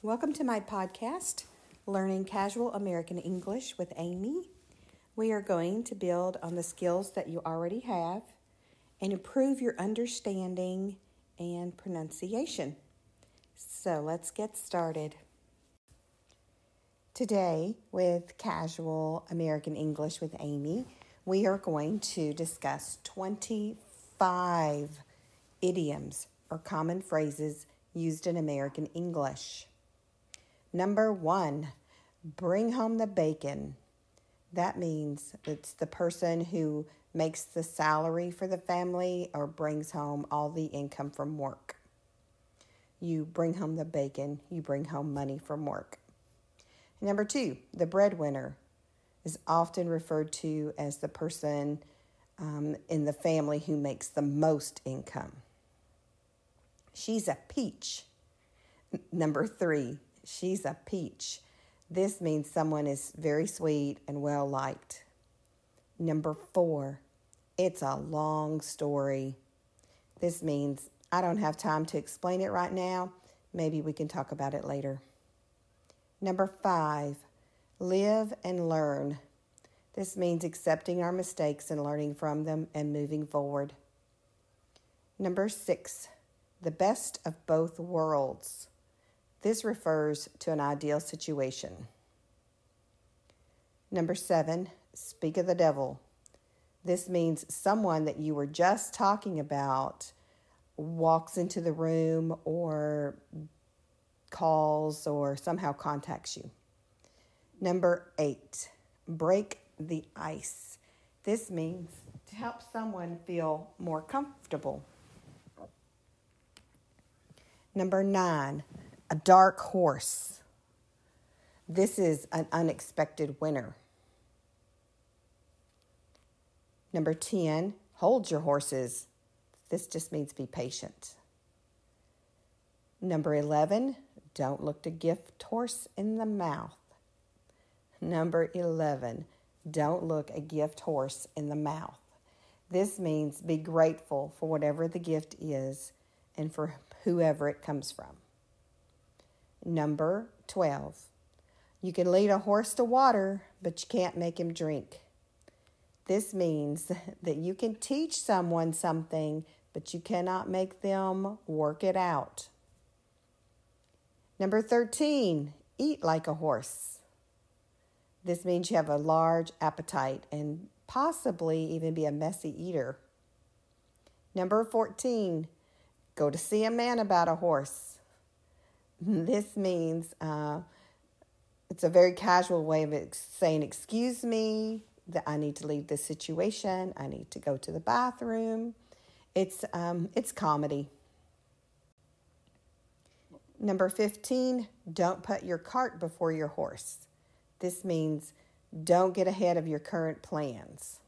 Welcome to my podcast, Learning Casual American English with Amy. We are going to build on the skills that you already have and improve your understanding and pronunciation. So let's get started. Today, with Casual American English with Amy, we are going to discuss 25 idioms or common phrases used in American English. Number one, bring home the bacon. That means it's the person who makes the salary for the family or brings home all the income from work. You bring home the bacon, you bring home money from work. Number two, the breadwinner is often referred to as the person um, in the family who makes the most income. She's a peach. Number three, She's a peach. This means someone is very sweet and well liked. Number four, it's a long story. This means I don't have time to explain it right now. Maybe we can talk about it later. Number five, live and learn. This means accepting our mistakes and learning from them and moving forward. Number six, the best of both worlds. This refers to an ideal situation. Number seven, speak of the devil. This means someone that you were just talking about walks into the room or calls or somehow contacts you. Number eight, break the ice. This means to help someone feel more comfortable. Number nine, a dark horse. This is an unexpected winner. Number 10, hold your horses. This just means be patient. Number 11, don't look a gift horse in the mouth. Number 11, don't look a gift horse in the mouth. This means be grateful for whatever the gift is and for whoever it comes from. Number 12. You can lead a horse to water, but you can't make him drink. This means that you can teach someone something, but you cannot make them work it out. Number 13, eat like a horse. This means you have a large appetite and possibly even be a messy eater. Number 14, go to see a man about a horse. This means uh, it's a very casual way of saying, Excuse me, that I need to leave this situation, I need to go to the bathroom. It's, um, it's comedy. Number 15, don't put your cart before your horse. This means don't get ahead of your current plans.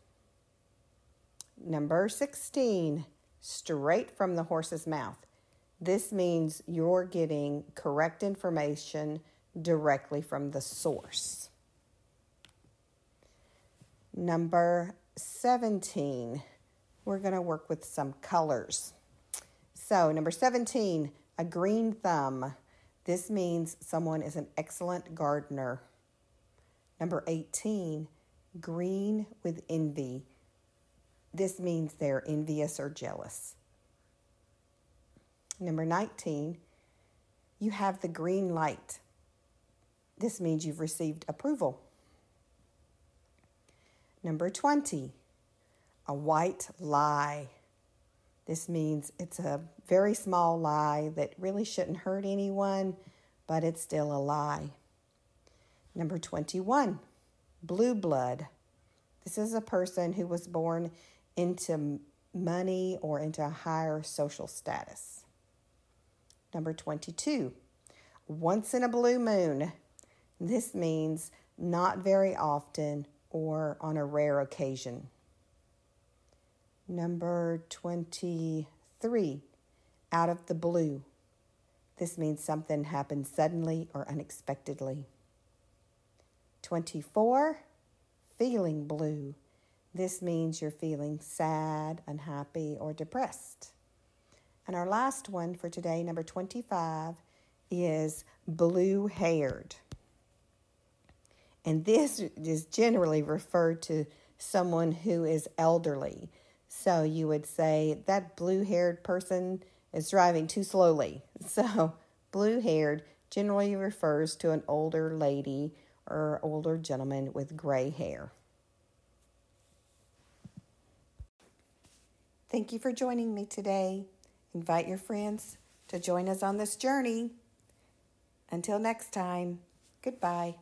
Number 16, straight from the horse's mouth. This means you're getting correct information directly from the source. Number 17, we're going to work with some colors. So, number 17, a green thumb. This means someone is an excellent gardener. Number 18, green with envy. This means they're envious or jealous. Number 19, you have the green light. This means you've received approval. Number 20, a white lie. This means it's a very small lie that really shouldn't hurt anyone, but it's still a lie. Number 21, blue blood. This is a person who was born into money or into a higher social status. Number 22, once in a blue moon. This means not very often or on a rare occasion. Number 23, out of the blue. This means something happened suddenly or unexpectedly. 24, feeling blue. This means you're feeling sad, unhappy, or depressed. And our last one for today, number 25, is blue haired. And this is generally referred to someone who is elderly. So you would say that blue haired person is driving too slowly. So, blue haired generally refers to an older lady or older gentleman with gray hair. Thank you for joining me today. Invite your friends to join us on this journey. Until next time, goodbye.